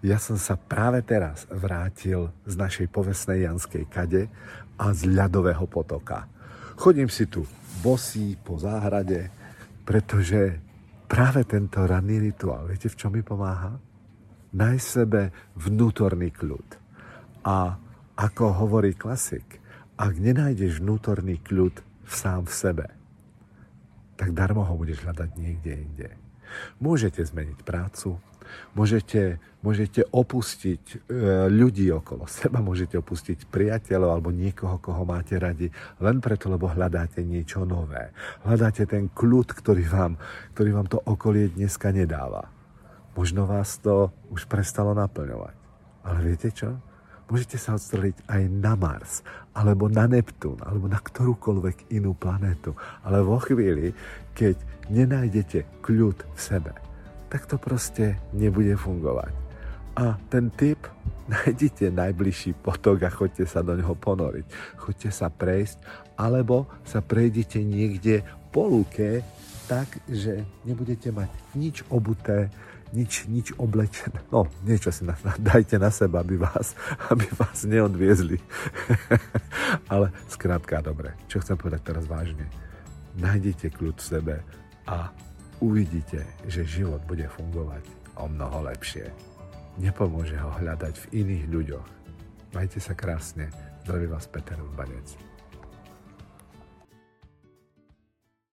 Ja som sa práve teraz vrátil z našej povestnej Janskej kade a z ľadového potoka. Chodím si tu bosí po záhrade, pretože práve tento ranný rituál, viete v čom mi pomáha? Nájsť sebe vnútorný kľud. A ako hovorí klasik, ak nenájdeš vnútorný kľud v sám v sebe, tak darmo ho budeš hľadať niekde inde. Môžete zmeniť prácu, môžete, môžete opustiť e, ľudí okolo seba, môžete opustiť priateľov alebo niekoho, koho máte radi, len preto, lebo hľadáte niečo nové. Hľadáte ten kľud, ktorý vám, ktorý vám to okolie dneska nedáva. Možno vás to už prestalo naplňovať. Ale viete čo? Môžete sa odstreliť aj na Mars, alebo na Neptún, alebo na ktorúkoľvek inú planétu. Ale vo chvíli, keď nenájdete kľud v sebe, tak to proste nebude fungovať. A ten typ, nájdite najbližší potok a choďte sa do neho ponoriť. Choďte sa prejsť, alebo sa prejdite niekde po lúke, tak, že nebudete mať nič obuté, nič, nič oblečené. No, niečo si na, na, dajte na seba, aby vás, aby vás neodviezli. Ale skrátka, dobre, čo chcem povedať teraz vážne. Nájdite kľud v sebe a uvidíte, že život bude fungovať o mnoho lepšie. Nepomôže ho hľadať v iných ľuďoch. Majte sa krásne. Zdraví vás Peter Urbanec.